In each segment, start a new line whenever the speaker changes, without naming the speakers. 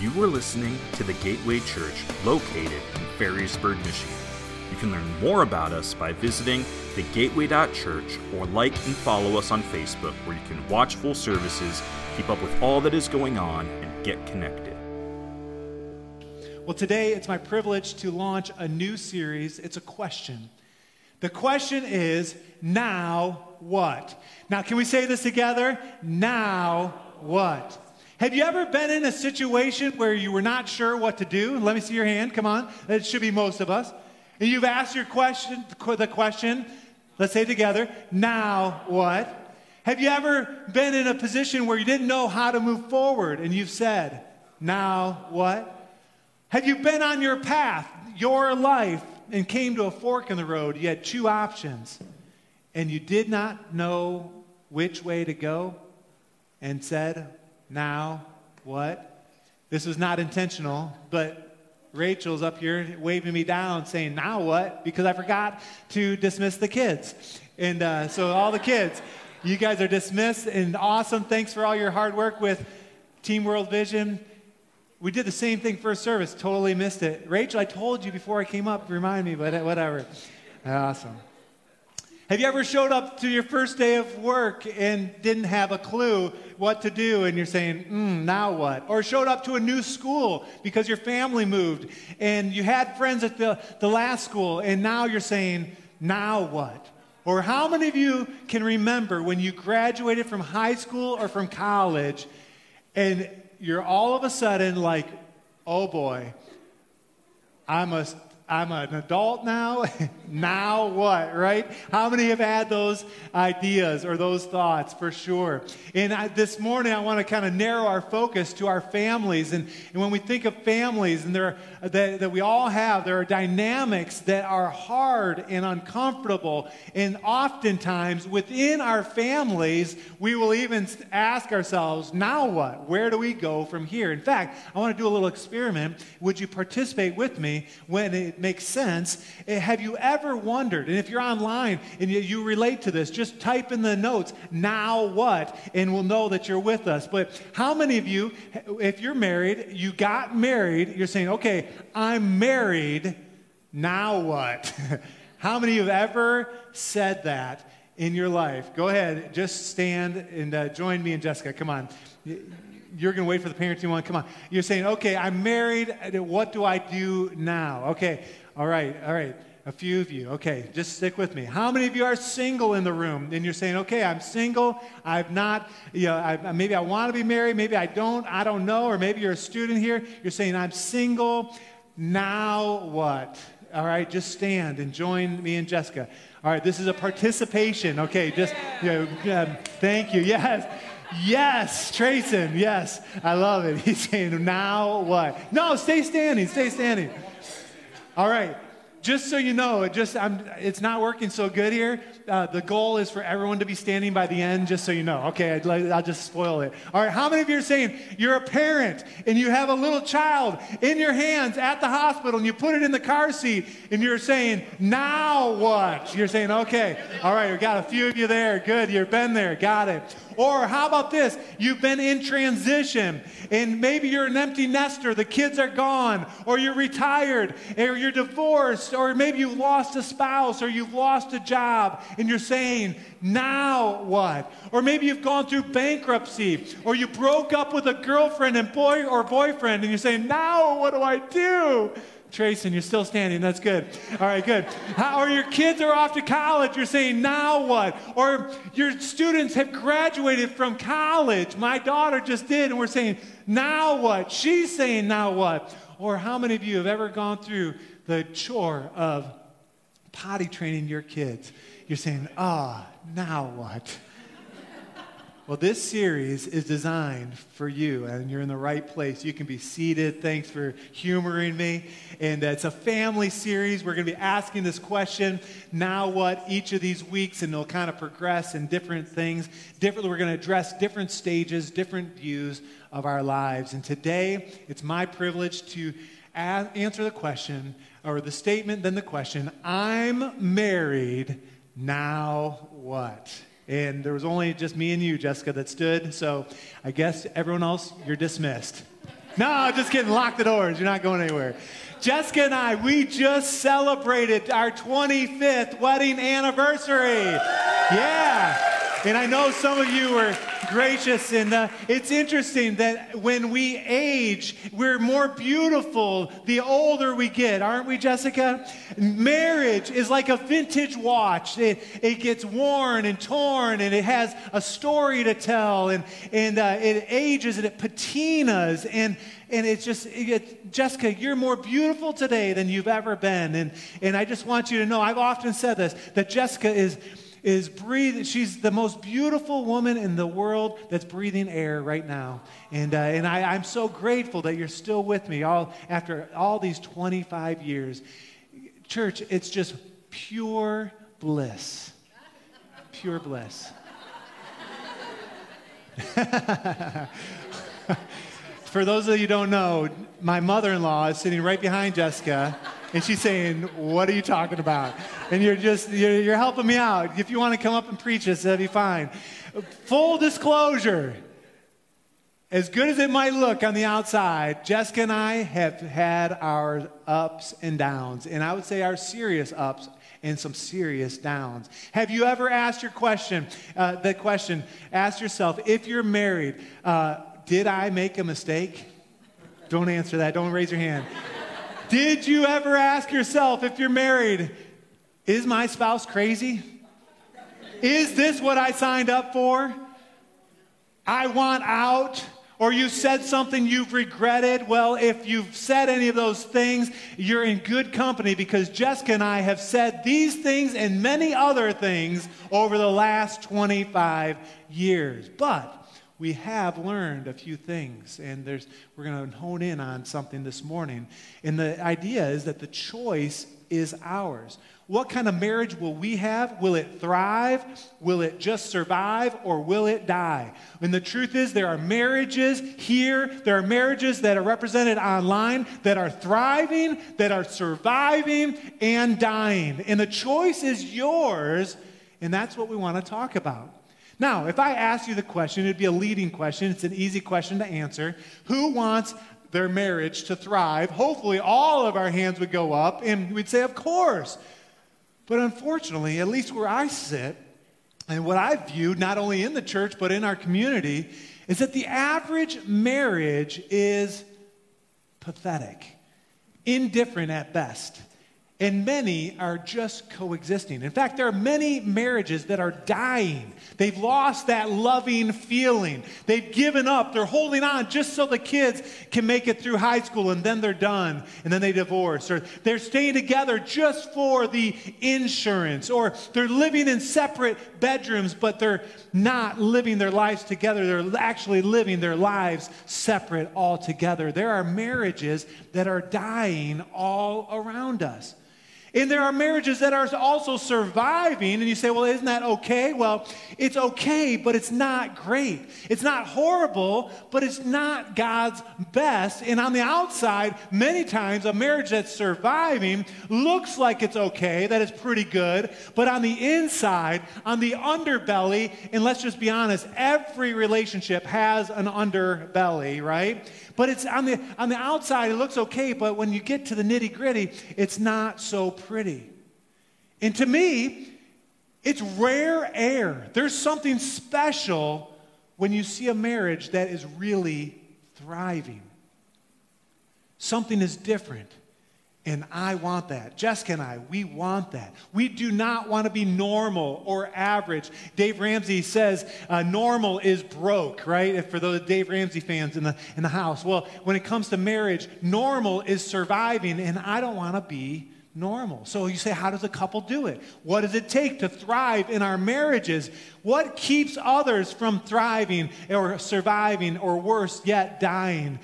You are listening to the Gateway Church located in Ferrysburg, Michigan. You can learn more about us by visiting thegateway.church or like and follow us on Facebook where you can watch full services, keep up with all that is going on, and get connected.
Well, today it's my privilege to launch a new series. It's a question. The question is, now what? Now, can we say this together? Now what? Have you ever been in a situation where you were not sure what to do? Let me see your hand. Come on. It should be most of us. And you've asked your question, the question, let's say together, now what? Have you ever been in a position where you didn't know how to move forward and you've said, now what? Have you been on your path, your life, and came to a fork in the road? You had two options and you did not know which way to go and said, now, what? This was not intentional, but Rachel's up here waving me down saying, now what? Because I forgot to dismiss the kids. And uh, so, all the kids, you guys are dismissed and awesome. Thanks for all your hard work with Team World Vision. We did the same thing first service, totally missed it. Rachel, I told you before I came up, remind me, but whatever. Awesome. Have you ever showed up to your first day of work and didn't have a clue what to do and you're saying, mm, now what? Or showed up to a new school because your family moved and you had friends at the, the last school and now you're saying, now what? Or how many of you can remember when you graduated from high school or from college and you're all of a sudden like, oh boy, I must I'm an adult now. now what, right? How many have had those ideas or those thoughts for sure? And I, this morning, I want to kind of narrow our focus to our families. And, and when we think of families and there, that, that we all have, there are dynamics that are hard and uncomfortable. And oftentimes, within our families, we will even ask ourselves, now what? Where do we go from here? In fact, I want to do a little experiment. Would you participate with me when it makes sense. Eh, have you ever wondered, and if you're online and you, you relate to this, just type in the notes, now what, and we'll know that you're with us. But how many of you, if you're married, you got married, you're saying, okay, I'm married, now what? how many of you have ever said that? in your life. Go ahead, just stand and uh, join me and Jessica. Come on you're going to wait for the parenting one. Come on. You're saying, okay, I'm married. What do I do now? Okay. All right. All right. A few of you. Okay. Just stick with me. How many of you are single in the room? And you're saying, okay, I'm single. I've not, you know, I, maybe I want to be married. Maybe I don't. I don't know. Or maybe you're a student here. You're saying, I'm single. Now what? All right. Just stand and join me and Jessica. All right. This is a participation. Okay. Just, you know, um, thank you. Yes. Yes, Trayson, yes. I love it. He's saying, now what? No, stay standing, stay standing. All right. Just so you know, it just I'm, it's not working so good here. Uh, the goal is for everyone to be standing by the end, just so you know. Okay, i will just spoil it. All right, how many of you are saying you're a parent and you have a little child in your hands at the hospital and you put it in the car seat and you're saying, now what? You're saying, okay, all right, we got a few of you there. Good, you've been there, got it. Or how about this? You've been in transition and maybe you're an empty nester, the kids are gone, or you're retired, or you're divorced, or maybe you've lost a spouse, or you've lost a job, and you're saying, now what? Or maybe you've gone through bankruptcy, or you broke up with a girlfriend and boy or boyfriend, and you're saying, now what do I do? Trayson, you're still standing. That's good. All right, good. Or your kids are off to college. You're saying, now what? Or your students have graduated from college. My daughter just did, and we're saying, now what? She's saying, now what? Or how many of you have ever gone through the chore of potty training your kids? You're saying, ah, oh, now what? Well, this series is designed for you, and you're in the right place. You can be seated. Thanks for humoring me. And it's a family series. We're going to be asking this question, now what, each of these weeks, and they'll kind of progress in different things. Differently, we're going to address different stages, different views of our lives. And today, it's my privilege to answer the question, or the statement, then the question I'm married, now what? And there was only just me and you, Jessica, that stood. So I guess everyone else, you're dismissed. No, just kidding. Lock the doors. You're not going anywhere. Jessica and I, we just celebrated our 25th wedding anniversary. Yeah. And I know some of you were gracious, and uh, it's interesting that when we age, we're more beautiful the older we get, aren't we, Jessica? Marriage is like a vintage watch. It, it gets worn and torn, and it has a story to tell, and, and uh, it ages and it patinas, and and it's just it, jessica you're more beautiful today than you've ever been and, and i just want you to know i've often said this that jessica is is breathing. She's the most beautiful woman in the world that's breathing air right now. And, uh, and I, I'm so grateful that you're still with me all, after all these 25 years. Church, it's just pure bliss. Pure bliss. For those of you who don't know, my mother in law is sitting right behind Jessica. And she's saying, What are you talking about? And you're just, you're, you're helping me out. If you want to come up and preach this, that'd be fine. Full disclosure as good as it might look on the outside, Jessica and I have had our ups and downs. And I would say our serious ups and some serious downs. Have you ever asked your question, uh, the question, ask yourself, if you're married, uh, did I make a mistake? Don't answer that. Don't raise your hand. Did you ever ask yourself, if you're married, is my spouse crazy? Is this what I signed up for? I want out. Or you said something you've regretted. Well, if you've said any of those things, you're in good company because Jessica and I have said these things and many other things over the last 25 years. But we have learned a few things, and there's, we're going to hone in on something this morning. And the idea is that the choice is ours. What kind of marriage will we have? Will it thrive? Will it just survive? Or will it die? And the truth is, there are marriages here, there are marriages that are represented online that are thriving, that are surviving, and dying. And the choice is yours, and that's what we want to talk about. Now, if I ask you the question, it'd be a leading question. It's an easy question to answer. Who wants their marriage to thrive? Hopefully, all of our hands would go up, and we'd say, Of course. But unfortunately, at least where I sit, and what I've viewed, not only in the church, but in our community, is that the average marriage is pathetic, indifferent at best and many are just coexisting. In fact, there are many marriages that are dying. They've lost that loving feeling. They've given up. They're holding on just so the kids can make it through high school and then they're done and then they divorce. Or they're staying together just for the insurance. Or they're living in separate bedrooms, but they're not living their lives together. They're actually living their lives separate altogether. There are marriages that are dying all around us. And there are marriages that are also surviving, and you say, well, isn't that okay? Well, it's okay, but it's not great. It's not horrible, but it's not God's best. And on the outside, many times, a marriage that's surviving looks like it's okay, that it's pretty good, but on the inside, on the underbelly, and let's just be honest, every relationship has an underbelly, right? But it's on the, on the outside, it looks okay, but when you get to the nitty gritty, it's not so pretty. And to me, it's rare air. There's something special when you see a marriage that is really thriving. Something is different. And I want that. Jessica and I, we want that. We do not want to be normal or average. Dave Ramsey says uh, normal is broke, right? If for those Dave Ramsey fans in the, in the house. Well, when it comes to marriage, normal is surviving, and I don't want to be normal. So you say, how does a couple do it? What does it take to thrive in our marriages? What keeps others from thriving or surviving or worse yet, dying?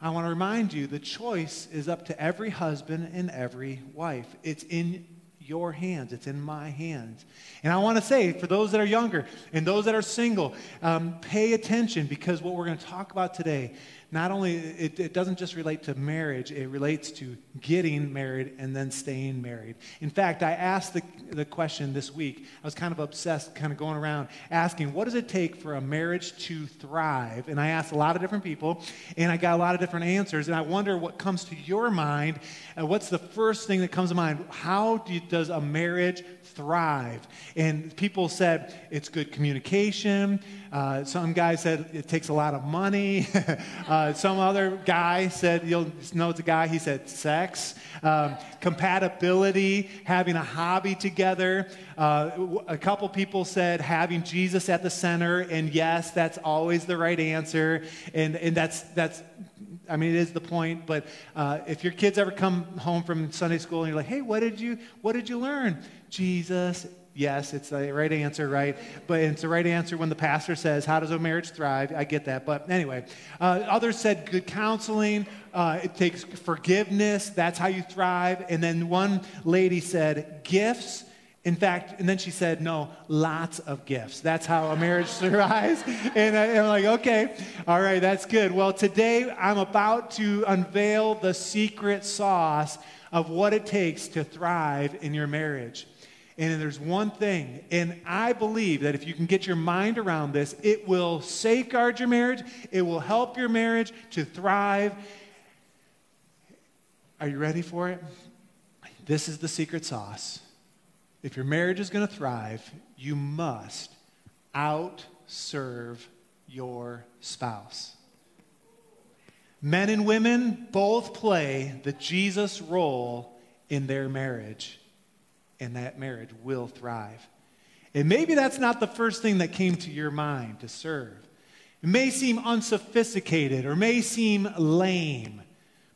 I want to remind you the choice is up to every husband and every wife. It's in your hands. It's in my hands. And I want to say, for those that are younger and those that are single, um, pay attention because what we're going to talk about today not only it, it, doesn't just relate to marriage it relates to getting married and then staying married in fact i asked the, the question this week i was kind of obsessed kind of going around asking what does it take for a marriage to thrive and i asked a lot of different people and i got a lot of different answers and i wonder what comes to your mind and what's the first thing that comes to mind how do, does a marriage thrive. And people said it's good communication. Uh, some guy said it takes a lot of money. uh, some other guy said, you'll know it's a guy, he said sex, um, compatibility, having a hobby together. Uh, a couple people said having Jesus at the center. And yes, that's always the right answer. And, and that's, that's I mean, it is the point. But uh, if your kids ever come home from Sunday school and you're like, "Hey, what did you what did you learn?" Jesus. Yes, it's the right answer, right? But it's the right answer when the pastor says, "How does a marriage thrive?" I get that. But anyway, uh, others said good counseling. Uh, it takes forgiveness. That's how you thrive. And then one lady said gifts in fact, and then she said, no, lots of gifts. That's how a marriage survives. And I, am like, okay, all right, that's good. Well, today I'm about to unveil the secret sauce of what it takes to thrive in your marriage. And there's one thing, and I believe that if you can get your mind around this, it will safeguard your marriage, it will help your marriage to thrive. Are you ready for it? This is the secret sauce. If your marriage is going to thrive, you must outserve your spouse. Men and women both play the Jesus role in their marriage, and that marriage will thrive. And maybe that's not the first thing that came to your mind to serve. It may seem unsophisticated or may seem lame,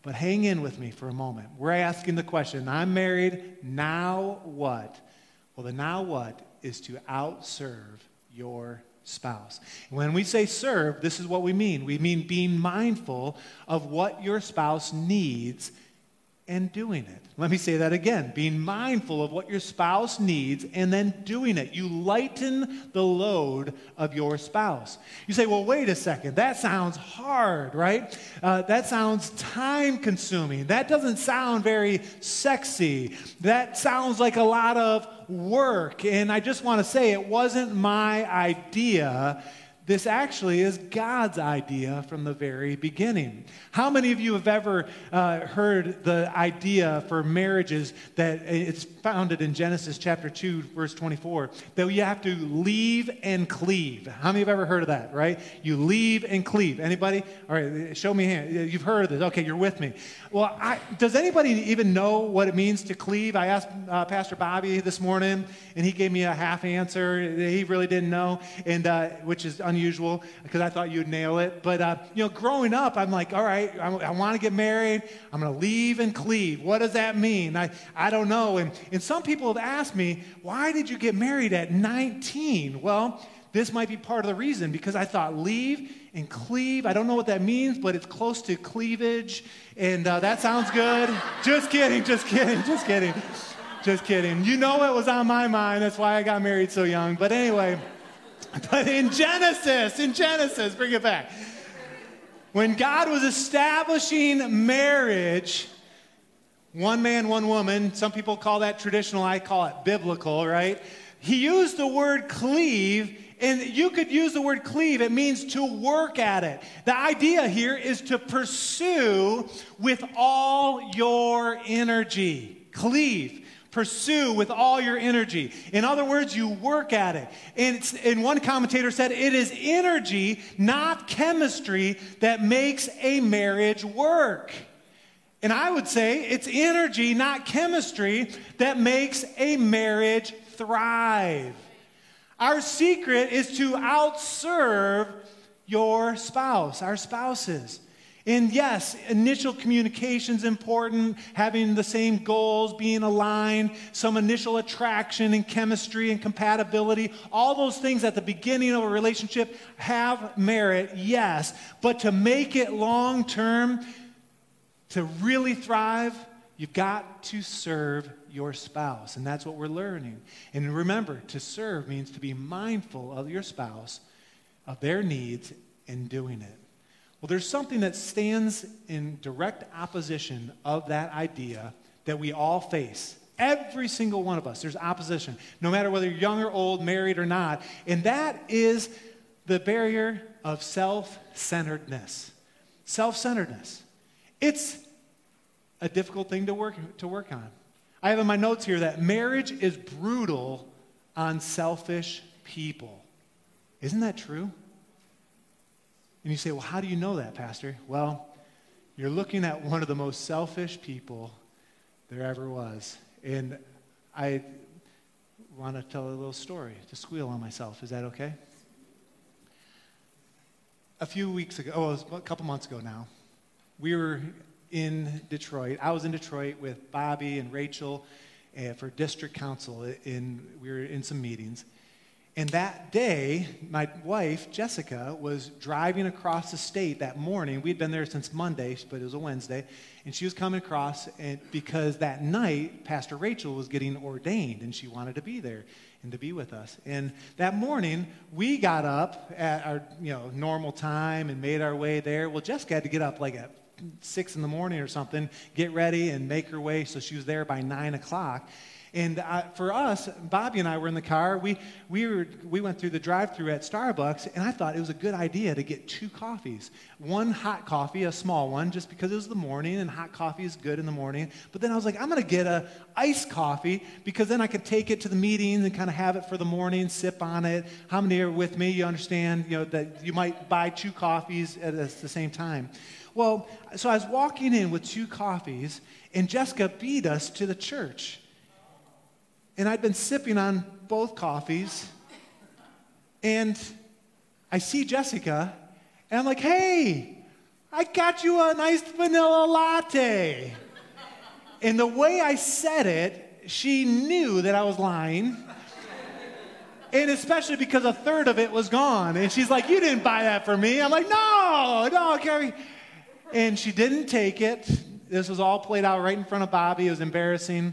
but hang in with me for a moment. We're asking the question I'm married, now what? Well, the now what is to outserve your spouse. When we say serve, this is what we mean. We mean being mindful of what your spouse needs and doing it. Let me say that again being mindful of what your spouse needs and then doing it. You lighten the load of your spouse. You say, well, wait a second, that sounds hard, right? Uh, that sounds time consuming. That doesn't sound very sexy. That sounds like a lot of work. And I just want to say, it wasn't my idea this actually is God's idea from the very beginning. How many of you have ever uh, heard the idea for marriages that it's founded in Genesis chapter 2, verse 24, that you have to leave and cleave? How many have ever heard of that, right? You leave and cleave. Anybody? All right, show me hand. You've heard of this. Okay, you're with me. Well, I, does anybody even know what it means to cleave? I asked uh, Pastor Bobby this morning, and he gave me a half answer. He really didn't know, and uh, which is unusual because I thought you'd nail it. But, uh, you know, growing up, I'm like, all right, I, I want to get married. I'm going to leave and cleave. What does that mean? I, I don't know. And, and some people have asked me, why did you get married at 19? Well, this might be part of the reason because I thought leave and cleave. I don't know what that means, but it's close to cleavage. And uh, that sounds good. just kidding, just kidding, just kidding. Just kidding. You know it was on my mind. That's why I got married so young. But anyway. But in Genesis, in Genesis, bring it back. When God was establishing marriage, one man, one woman, some people call that traditional, I call it biblical, right? He used the word cleave, and you could use the word cleave. It means to work at it. The idea here is to pursue with all your energy. Cleave pursue with all your energy. In other words, you work at it. And, and one commentator said it is energy, not chemistry, that makes a marriage work. And I would say it's energy, not chemistry, that makes a marriage thrive. Our secret is to outserve your spouse, our spouses. And yes, initial communication is important, having the same goals, being aligned, some initial attraction and chemistry and compatibility. All those things at the beginning of a relationship have merit, yes. But to make it long term, to really thrive, You've got to serve your spouse, and that's what we're learning. And remember, to serve means to be mindful of your spouse, of their needs, and doing it. Well, there's something that stands in direct opposition of that idea that we all face. Every single one of us, there's opposition, no matter whether you're young or old, married or not. And that is the barrier of self centeredness. Self centeredness. It's a difficult thing to work, to work on. I have in my notes here that marriage is brutal on selfish people. Isn't that true? And you say, well, how do you know that, Pastor? Well, you're looking at one of the most selfish people there ever was. And I want to tell a little story to squeal on myself. Is that okay? A few weeks ago, oh, a couple months ago now, we were in Detroit. I was in Detroit with Bobby and Rachel uh, for district council. In, we were in some meetings. And that day, my wife, Jessica, was driving across the state that morning. We'd been there since Monday, but it was a Wednesday. And she was coming across and because that night, Pastor Rachel was getting ordained and she wanted to be there and to be with us. And that morning, we got up at our you know, normal time and made our way there. Well, Jessica had to get up like at six in the morning or something, get ready and make her way. So she was there by nine o'clock. And uh, for us, Bobby and I were in the car. We, we, were, we went through the drive through at Starbucks, and I thought it was a good idea to get two coffees. One hot coffee, a small one, just because it was the morning, and hot coffee is good in the morning. But then I was like, I'm going to get a iced coffee because then I could take it to the meetings and kind of have it for the morning, sip on it. How many are with me? You understand you know, that you might buy two coffees at the same time. Well, so I was walking in with two coffees, and Jessica beat us to the church. And I'd been sipping on both coffees, and I see Jessica, and I'm like, hey, I got you a nice vanilla latte. and the way I said it, she knew that I was lying. And especially because a third of it was gone. And she's like, You didn't buy that for me. I'm like, No, no, Carrie. And she didn't take it. This was all played out right in front of Bobby. It was embarrassing.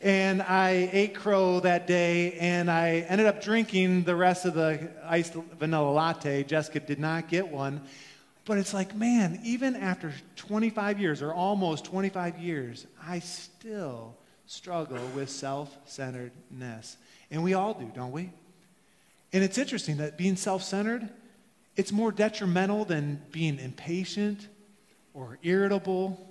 And I ate crow that day, and I ended up drinking the rest of the iced vanilla latte. Jessica did not get one. But it's like, man, even after 25 years, or almost 25 years, I still struggle with self centeredness. And we all do, don't we? And it's interesting that being self centered, it's more detrimental than being impatient or irritable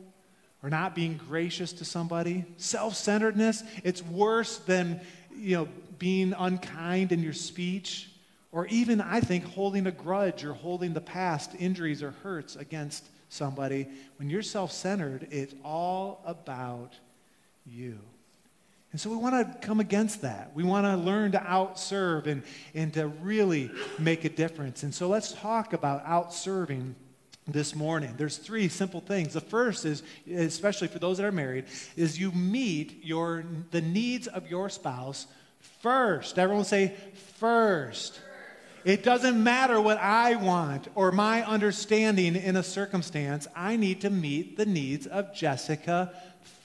or not being gracious to somebody. Self centeredness, it's worse than you know, being unkind in your speech, or even, I think, holding a grudge or holding the past injuries or hurts against somebody. When you're self centered, it's all about you. And so we want to come against that. We want to learn to outserve and, and to really make a difference. And so let's talk about outserving this morning. There's three simple things. The first is, especially for those that are married, is you meet your the needs of your spouse first. Everyone say first. It doesn't matter what I want or my understanding in a circumstance. I need to meet the needs of Jessica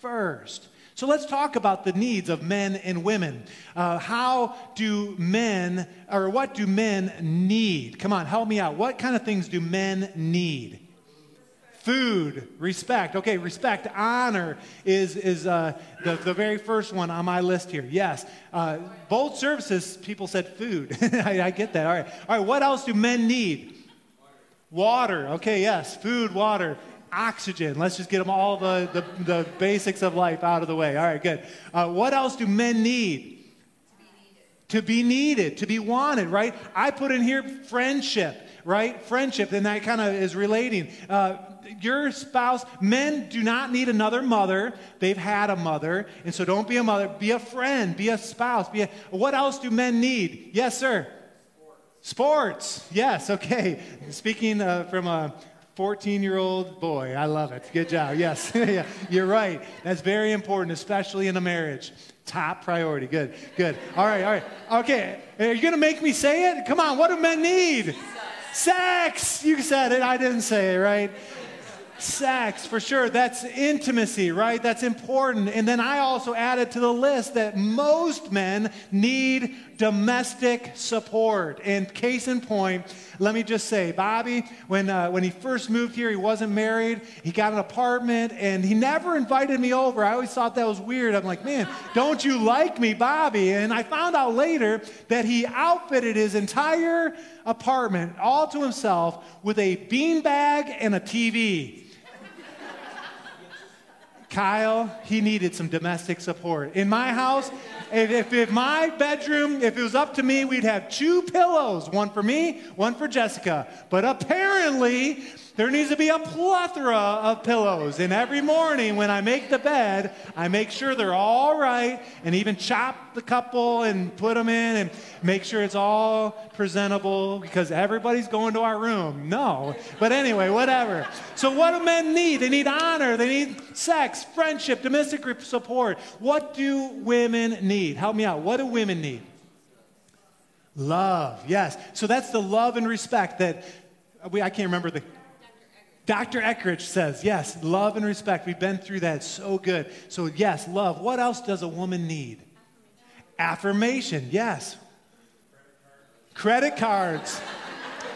first. So let's talk about the needs of men and women. Uh, how do men, or what do men need? Come on, help me out. What kind of things do men need? Food, respect. Okay, respect, honor is, is uh, the, the very first one on my list here. Yes. Uh, both services, people said food. I, I get that. All right. All right, what else do men need? Water. Okay, yes. Food, water oxygen. Let's just get them all the, the, the basics of life out of the way. All right, good. Uh, what else do men need? To be needed, to be wanted, right? I put in here friendship, right? Friendship, and that kind of is relating. Uh, your spouse, men do not need another mother. They've had a mother. And so don't be a mother. Be a friend. Be a spouse. Be a, what else do men need? Yes, sir. Sports. Sports. Yes, okay. Speaking uh, from a 14 year old boy. I love it. Good job. Yes, yeah, you're right. That's very important, especially in a marriage. Top priority. Good, good. All right, all right. Okay, are you going to make me say it? Come on, what do men need? Sex. Sex. You said it. I didn't say it, right? sex, for sure. That's intimacy, right? That's important. And then I also added to the list that most men need domestic support. And case in point, let me just say, Bobby, when, uh, when he first moved here, he wasn't married. He got an apartment and he never invited me over. I always thought that was weird. I'm like, man, don't you like me, Bobby? And I found out later that he outfitted his entire apartment all to himself with a beanbag and a TV. Kyle, he needed some domestic support. In my house, if, if, if, my bedroom, if it was up to me, we'd have two pillows one for me, one for Jessica. But apparently, there needs to be a plethora of pillows. And every morning when I make the bed, I make sure they're all right and even chop the couple and put them in and make sure it's all presentable because everybody's going to our room. No. But anyway, whatever. So, what do men need? They need honor, they need sex, friendship, domestic support. What do women need? Help me out. What do women need? Love, yes. So that's the love and respect that we, I can't remember the Dr. Eggerichs says, yes, love and respect. We've been through that. So good. So, yes, love. What else does a woman need? Affirmation, yes. Credit cards.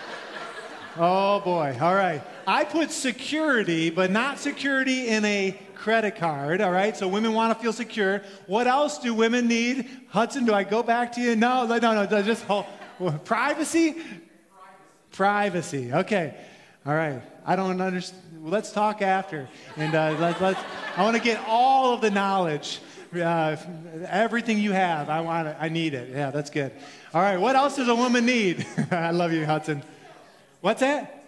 oh, boy. All right. I put security, but not security in a credit card, all right? So women want to feel secure. What else do women need? Hudson, do I go back to you? No, no, no, just hold. Privacy? Privacy. Okay. All right. I don't understand. Well, let's talk after. And uh, let, let's, I want to get all of the knowledge. Uh, everything you have, I want it. I need it. Yeah, that's good. All right, what else does a woman need? I love you, Hudson. What's that?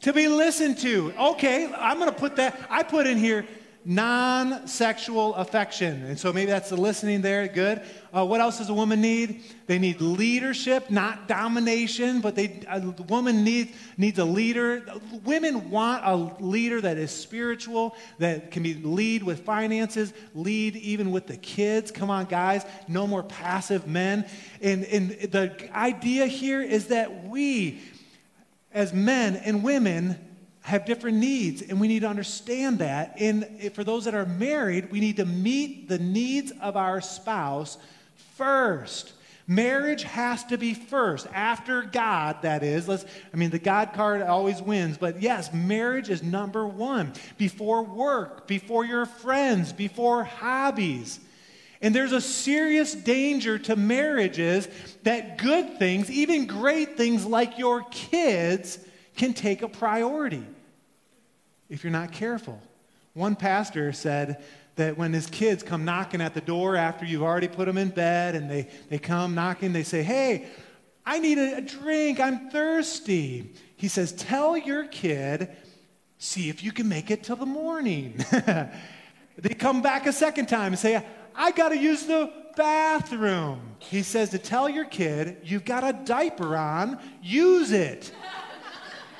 To be listened to. Okay, I'm going to put that. I put in here non sexual affection. And so maybe that's the listening there. Good. Uh, what else does a woman need? They need leadership, not domination, but they, a woman need, needs a leader. Women want a leader that is spiritual, that can be lead with finances, lead even with the kids. Come on, guys. No more passive men. And, and the idea here is that we, as men and women, have different needs, and we need to understand that. And for those that are married, we need to meet the needs of our spouse first. Marriage has to be first, after God, that is. Let's, I mean, the God card always wins, but yes, marriage is number one. Before work, before your friends, before hobbies. And there's a serious danger to marriages that good things, even great things like your kids, can take a priority if you're not careful. One pastor said that when his kids come knocking at the door after you've already put them in bed and they, they come knocking, they say, Hey, I need a, drink. I'm thirsty. He says, Tell your kid, see if you can make it till the morning. they come back a second time and say, I got to use the bathroom. He says to tell your kid, You've got a diaper on, use it.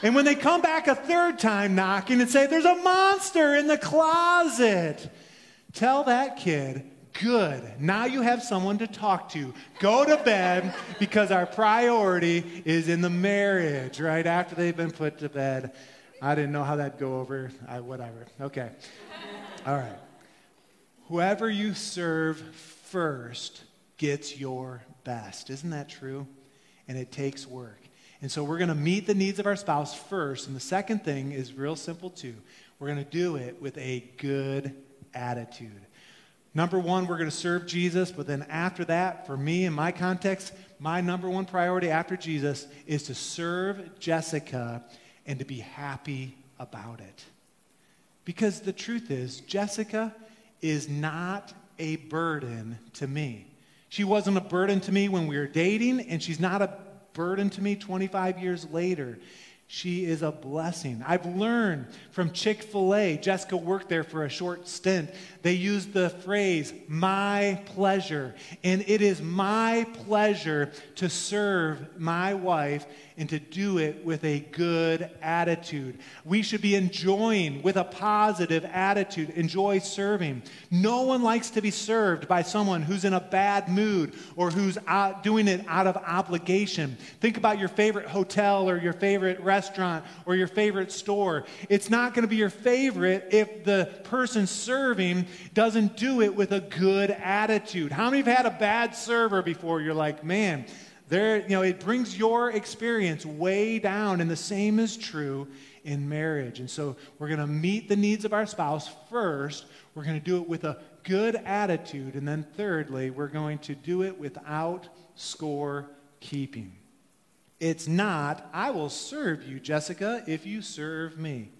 And when they come back a third time knocking and say, There's a monster in the closet, tell that kid, Good. Now you have someone to talk to. Go to bed because our priority is in the marriage, right? After they've been put to bed. I didn't know how that'd go over. I, whatever. Okay. All right. Whoever you serve first gets your best. Isn't that true? And it takes work. And so we're going to meet the needs of our spouse first. And the second thing is real simple too. We're going to do it with a good attitude. Number one, we're going to serve Jesus, but then after that, for me in my context, my number one priority after Jesus is to serve Jessica and to be happy about it. Because the truth is, Jessica is not a burden to me. She wasn't a burden to me when we were dating, and she's not a burden to me 25 years later. She is a blessing. I've learned from Chick fil A, Jessica worked there for a short stint. They use the phrase, my pleasure. And it is my pleasure to serve my wife and to do it with a good attitude. We should be enjoying with a positive attitude, enjoy serving. No one likes to be served by someone who's in a bad mood or who's doing it out of obligation. Think about your favorite hotel or your favorite restaurant restaurant or your favorite store. It's not going to be your favorite if the person serving doesn't do it with a good attitude. How many have had a bad server before? You're like, man, there, you know, it brings your experience way down, and the same is true in marriage. And so we're going to meet the needs of our spouse first. We're going to do it with a good attitude. And then, thirdly, we're going to do it without score keeping. It's not, I will serve you, Jessica, if you serve me.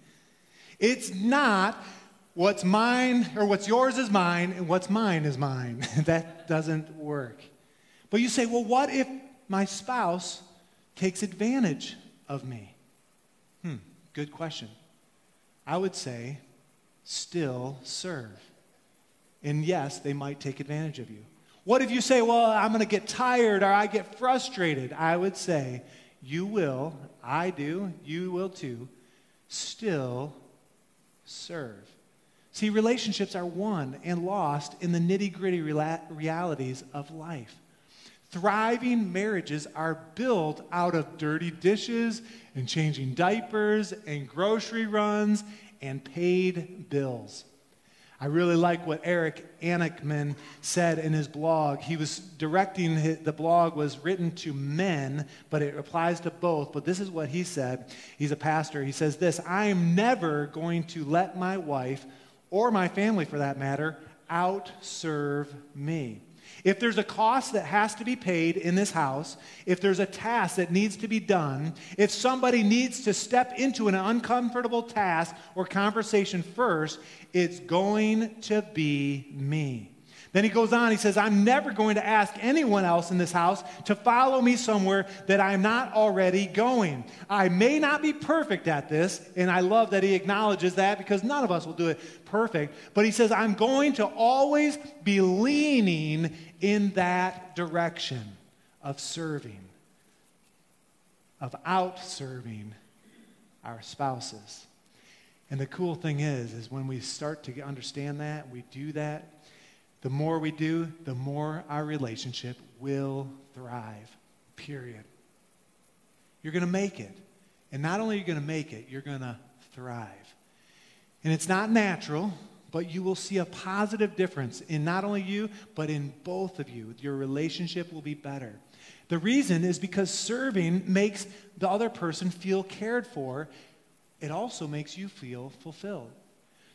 It's not, what's mine or what's yours is mine and what's mine is mine. that doesn't work. But you say, well, what if my spouse takes advantage of me? Hmm, good question. I would say, still serve. And yes, they might take advantage of you. What if you say, well, I'm going to get tired or I get frustrated? I would say, you will, I do, you will too, still serve. See, relationships are won and lost in the nitty gritty realities of life. Thriving marriages are built out of dirty dishes and changing diapers and grocery runs and paid bills. I really like what Eric Anickman said in his blog. He was directing his, the blog was written to men, but it applies to both. But this is what he said. He's a pastor. He says this, I am never going to let my wife or my family for that matter outserve me. If there's a cost that has to be paid in this house, if there's a task that needs to be done, if somebody needs to step into an uncomfortable task or conversation first, it's going to be me. Then he goes on, he says, I'm never going to ask anyone else in this house to follow me somewhere that I'm not already going. I may not be perfect at this, and I love that he acknowledges that because none of us will do it perfect. But he says, I'm going to always be leaning in that direction of serving, of out serving our spouses. And the cool thing is, is when we start to understand that, we do that, the more we do, the more our relationship will thrive. Period. You're going to make it. And not only are you going to make it, you're going to thrive. And it's not natural, but you will see a positive difference in not only you, but in both of you. Your relationship will be better. The reason is because serving makes the other person feel cared for, it also makes you feel fulfilled.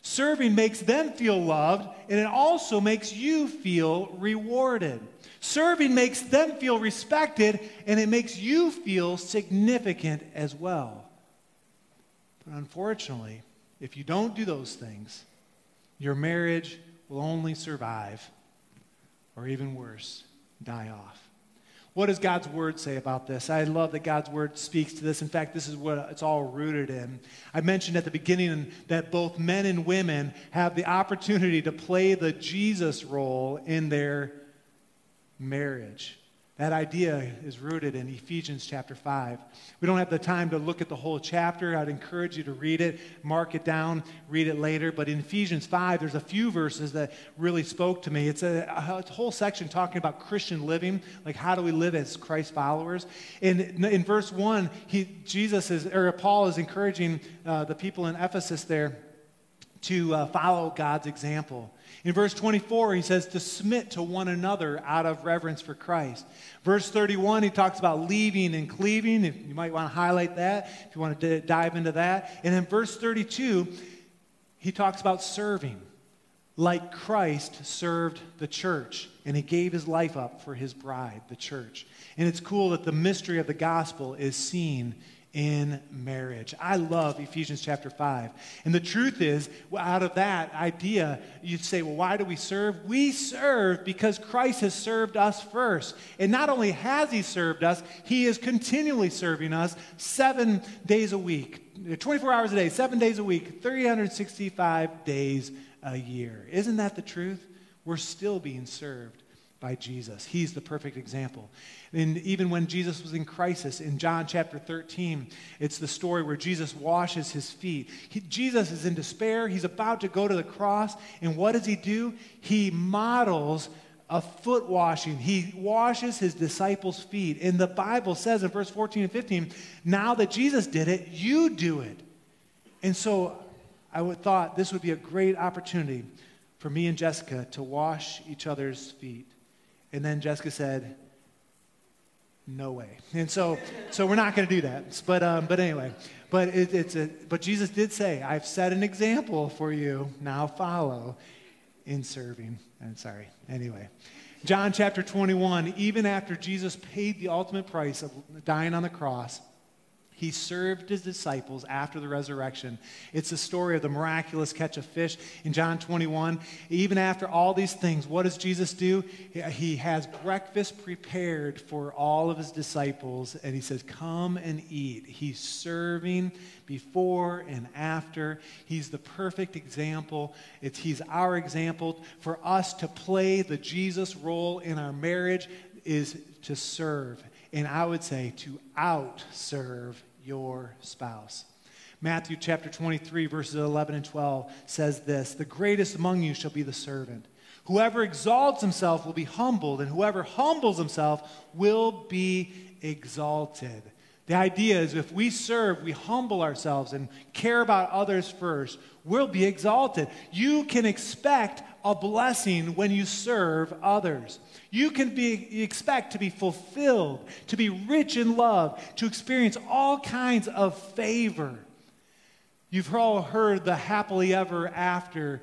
Serving makes them feel loved, and it also makes you feel rewarded. Serving makes them feel respected, and it makes you feel significant as well. But unfortunately, if you don't do those things, your marriage will only survive, or even worse, die off. What does God's word say about this? I love that God's word speaks to this. In fact, this is what it's all rooted in. I mentioned at the beginning that both men and women have the opportunity to play the Jesus role in their marriage. That idea is rooted in Ephesians chapter 5. We don't have the time to look at the whole chapter. I'd encourage you to read it, mark it down, read it later. But in Ephesians 5, there's a few verses that really spoke to me. It's a, a whole section talking about Christian living, like how do we live as Christ followers. In, in verse 1, he, Jesus is, or Paul is encouraging uh, the people in Ephesus there to uh, follow God's example. In verse 24, he says to submit to one another out of reverence for Christ. Verse 31, he talks about leaving and cleaving. If you might want to highlight that if you want to dive into that. And in verse 32, he talks about serving like Christ served the church, and he gave his life up for his bride, the church. And it's cool that the mystery of the gospel is seen in marriage. I love Ephesians chapter 5. And the truth is, out of that idea, you'd say, well, why do we serve? We serve because Christ has served us first. And not only has he served us, he is continually serving us seven days a week, 24 hours a day, seven days a week, 365 days a year. Isn't that the truth? We're still being served by Jesus. He's the perfect example. And even when Jesus was in crisis in John chapter 13, it's the story where Jesus washes his feet. He, Jesus is in despair. He's about to go to the cross. And what does he do? He models a foot washing. He washes his disciples' feet. And the Bible says in verse 14 and 15, now that Jesus did it, you do it. And so I would, thought this would be a great opportunity for me and Jessica to wash each other's feet. And then Jessica said, no way. And so, so we're not going to do that. But, um, but anyway, but it, it's a, but Jesus did say, I've set an example for you. Now follow in serving. I'm sorry. Anyway, John chapter 21, even after Jesus paid the ultimate price of dying on the cross, he served his disciples after the resurrection. It's the story of the miraculous catch of fish in John 21. Even after all these things, what does Jesus do? He has breakfast prepared for all of his disciples, and he says, Come and eat. He's serving before and after. He's the perfect example. It's, he's our example. For us to play the Jesus role in our marriage is to serve and I would say to outserve your spouse. Matthew chapter 23, verses 11 and 12 says this The greatest among you shall be the servant. Whoever exalts himself will be humbled, and whoever humbles himself will be exalted. The idea is if we serve, we humble ourselves and care about others first, we'll be exalted. You can expect a blessing when you serve others. You can be, expect to be fulfilled, to be rich in love, to experience all kinds of favor. You've all heard the happily ever after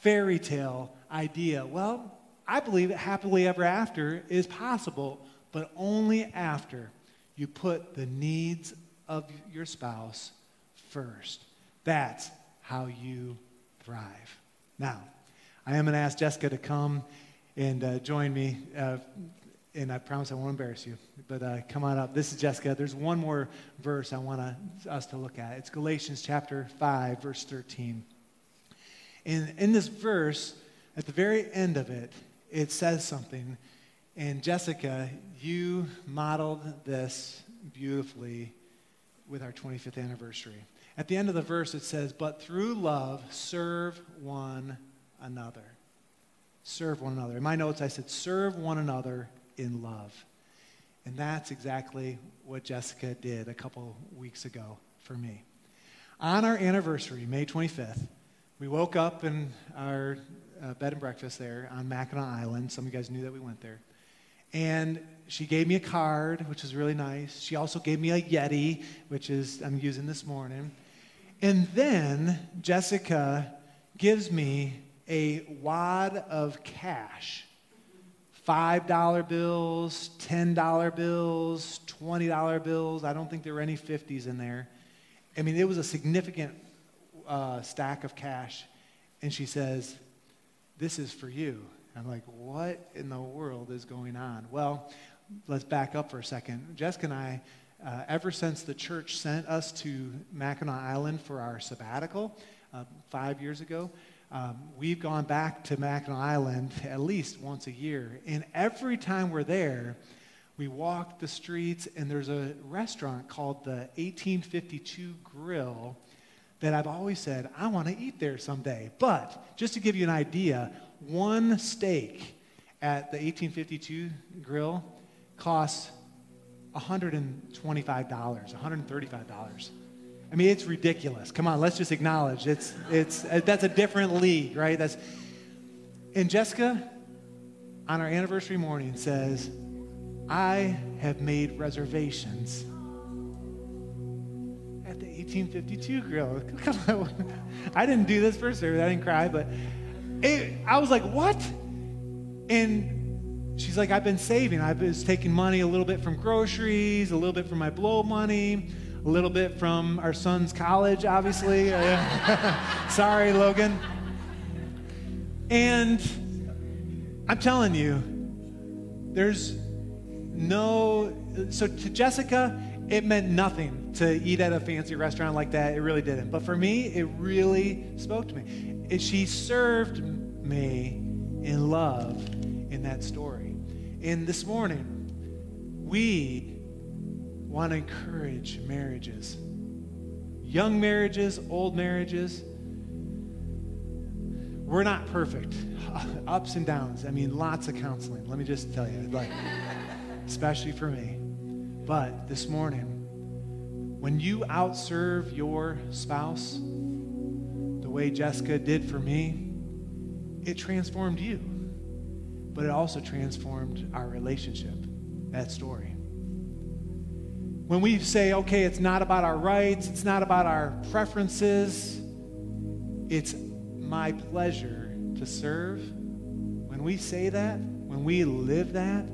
fairy tale idea. Well, I believe that happily ever after is possible, but only after you put the needs of your spouse first. That's how you thrive. Now, I am going to ask Jessica to come and uh, join me. Uh, and I promise I won't embarrass you, but uh, come on up. This is Jessica. There's one more verse I want us to look at. It's Galatians chapter 5, verse 13. And in this verse, at the very end of it, it says something. And Jessica, you modeled this beautifully with our 25th anniversary. At the end of the verse, it says, But through love, serve one another serve one another. In my notes, I said, serve one another in love. And that's exactly what Jessica did a couple weeks ago for me. On our anniversary, May 25th, we woke up in our uh, bed and breakfast there on Mackinac Island. Some of you guys knew that we went there. And she gave me a card, which was really nice. She also gave me a Yeti, which is I'm using this morning. And then Jessica gives me a wad of cash $5 bills, $10 bills, $20 bills. I don't think there were any 50s in there. I mean, it was a significant uh, stack of cash. And she says, This is for you. I'm like, What in the world is going on? Well, let's back up for a second. Jessica and I, uh, ever since the church sent us to Mackinac Island for our sabbatical uh, five years ago, um, we've gone back to Mackinac Island at least once a year. And every time we're there, we walk the streets, and there's a restaurant called the 1852 Grill that I've always said, I want to eat there someday. But just to give you an idea, one steak at the 1852 Grill costs $125, $135. I mean, it's ridiculous. Come on, let's just acknowledge it's it's uh, that's a different league, right? That's and Jessica on our anniversary morning says, "I have made reservations at the 1852 grill." I didn't do this for service. I didn't cry, but it, I was like, "What?" And she's like, "I've been saving. I've been taking money a little bit from groceries, a little bit from my blow money." A little bit from our son's college, obviously. Sorry, Logan. And I'm telling you, there's no. So to Jessica, it meant nothing to eat at a fancy restaurant like that. It really didn't. But for me, it really spoke to me. She served me in love in that story. And this morning, we want to encourage marriages young marriages, old marriages. we're not perfect. Ups and downs. I mean, lots of counseling. Let me just tell you, like, especially for me. But this morning, when you outserve your spouse the way Jessica did for me, it transformed you. But it also transformed our relationship, that story. When we say, okay, it's not about our rights, it's not about our preferences, it's my pleasure to serve. When we say that, when we live that,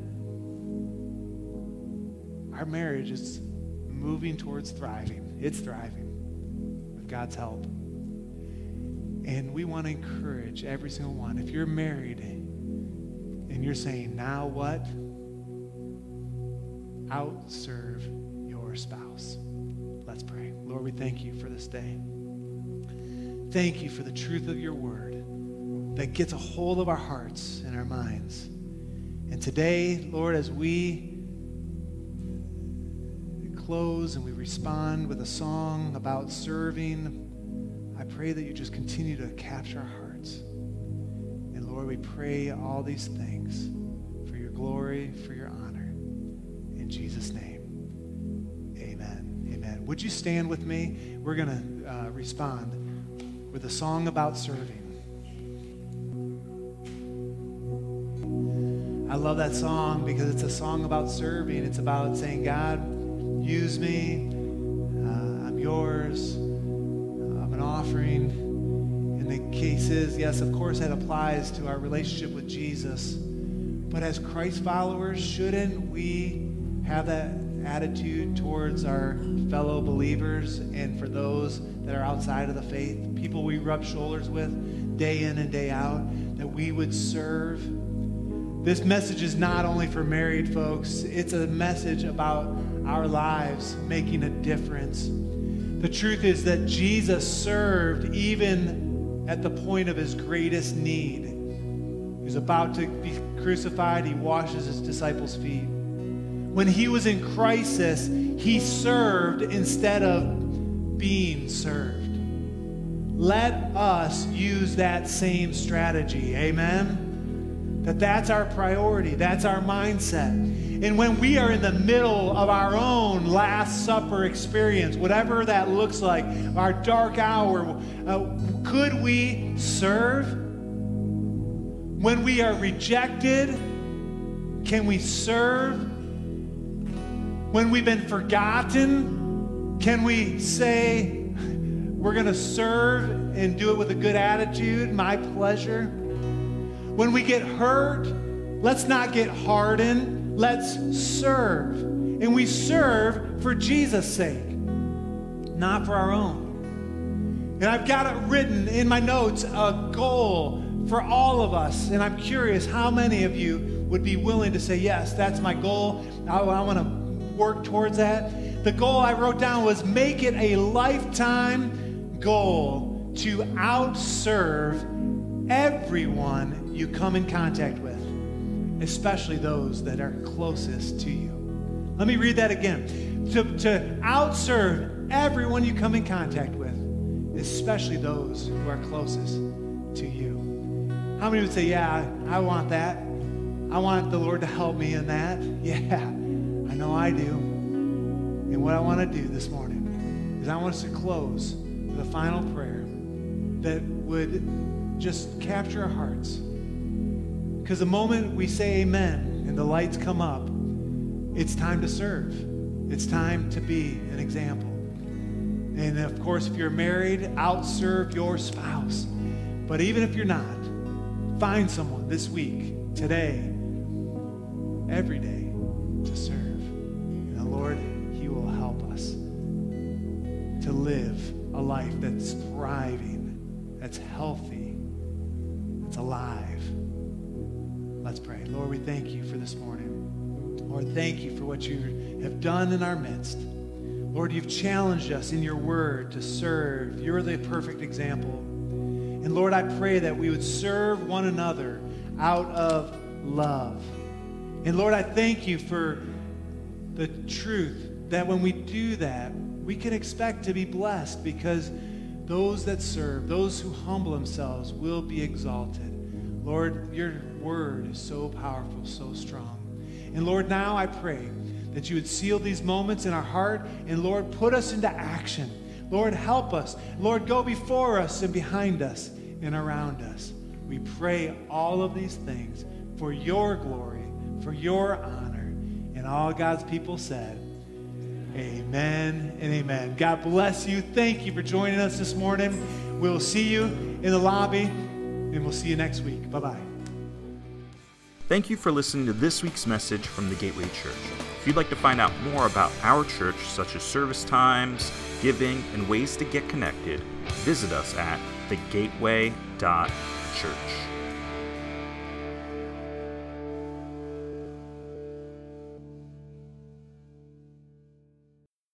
our marriage is moving towards thriving. It's thriving with God's help. And we want to encourage every single one. If you're married and you're saying, now what? Outserve spouse. Let's pray. Lord, we thank you for this day. Thank you for the truth of your word that gets a hold of our hearts and our minds. And today, Lord, as we close and we respond with a song about serving, I pray that you just continue to capture our hearts. And Lord, we pray all these things for your glory, for your honor. In Jesus' name, Would you stand with me? We're going to uh, respond with a song about serving. I love that song because it's a song about serving. It's about saying, God, Use me. Uh, I'm yours. I'm an offering. And the case is, yes, of course, that applies to our relationship with Jesus. But as Christ followers, shouldn't we have that attitude towards our fellow believers and for those that are outside of the faith, people we rub shoulders with day in and day out, that we would serve? This message is not only for married folks, it's a message about our lives making a difference. The truth is that Jesus served even at the point of his greatest need. He was about to be crucified, he washes his disciples' feet. When he was in crisis, he served instead of being served. Let us use that same strategy. Amen. That that's our priority. That's our mindset. And when we are in the middle of our own Last Supper experience, whatever that looks like, our dark hour, uh, could we serve? When we are rejected, can we serve? When we've been forgotten, can we say, we're going to serve and do it with a good attitude, my pleasure? When we get hurt, let's not get hardened Let's serve. And we serve for Jesus' sake, not for our own. And I've got it written in my notes a goal for all of us. And I'm curious how many of you would be willing to say, Yes, that's my goal. I, I want to work towards that. The goal I wrote down was make it a lifetime goal to outserve everyone you come in contact with especially those that are closest to you. Let me read that again. To, to outserve everyone you come in contact with, especially those who are closest to you. How many would say, Yeah, I want that? I want the Lord to help me in that. Yeah, know I do. And what I want to do this morning is I want us to close with a final prayer that would just capture our hearts because the moment we say amen and the lights come up, it's time to serve. It's time to be an example. And of course, if you're married, outserve your spouse. But even if you're not, find someone this week, today, every day to serve. Lord, He will help us to live a life that's thriving, that's healthy, that's alive. Let's pray. Lord, we thank you for this morning. Lord, thank you for what you have done in our midst. Lord, you've challenged us in your word to serve. You're the perfect example. And Lord, I pray that we would serve one another out of love. And Lord, I thank you for the truth that when we do that, we can expect to be blessed because those that serve, those who humble themselves will be exalted. Lord, your word is so powerful, so strong. And Lord, now I pray that you would seal these moments in our heart and Lord, put us into action. Lord, help us. Lord, go before us and behind us and around us. We pray all of these things for your glory, for your honor. And all God's people said, Amen and amen. God bless you. Thank you for joining us this morning. We'll see you in the lobby, and we'll see you next week. Bye bye.
Thank you for listening to this week's message from the Gateway Church. If you'd like to find out more about our church, such as service times, giving, and ways to get connected, visit us at thegateway.church.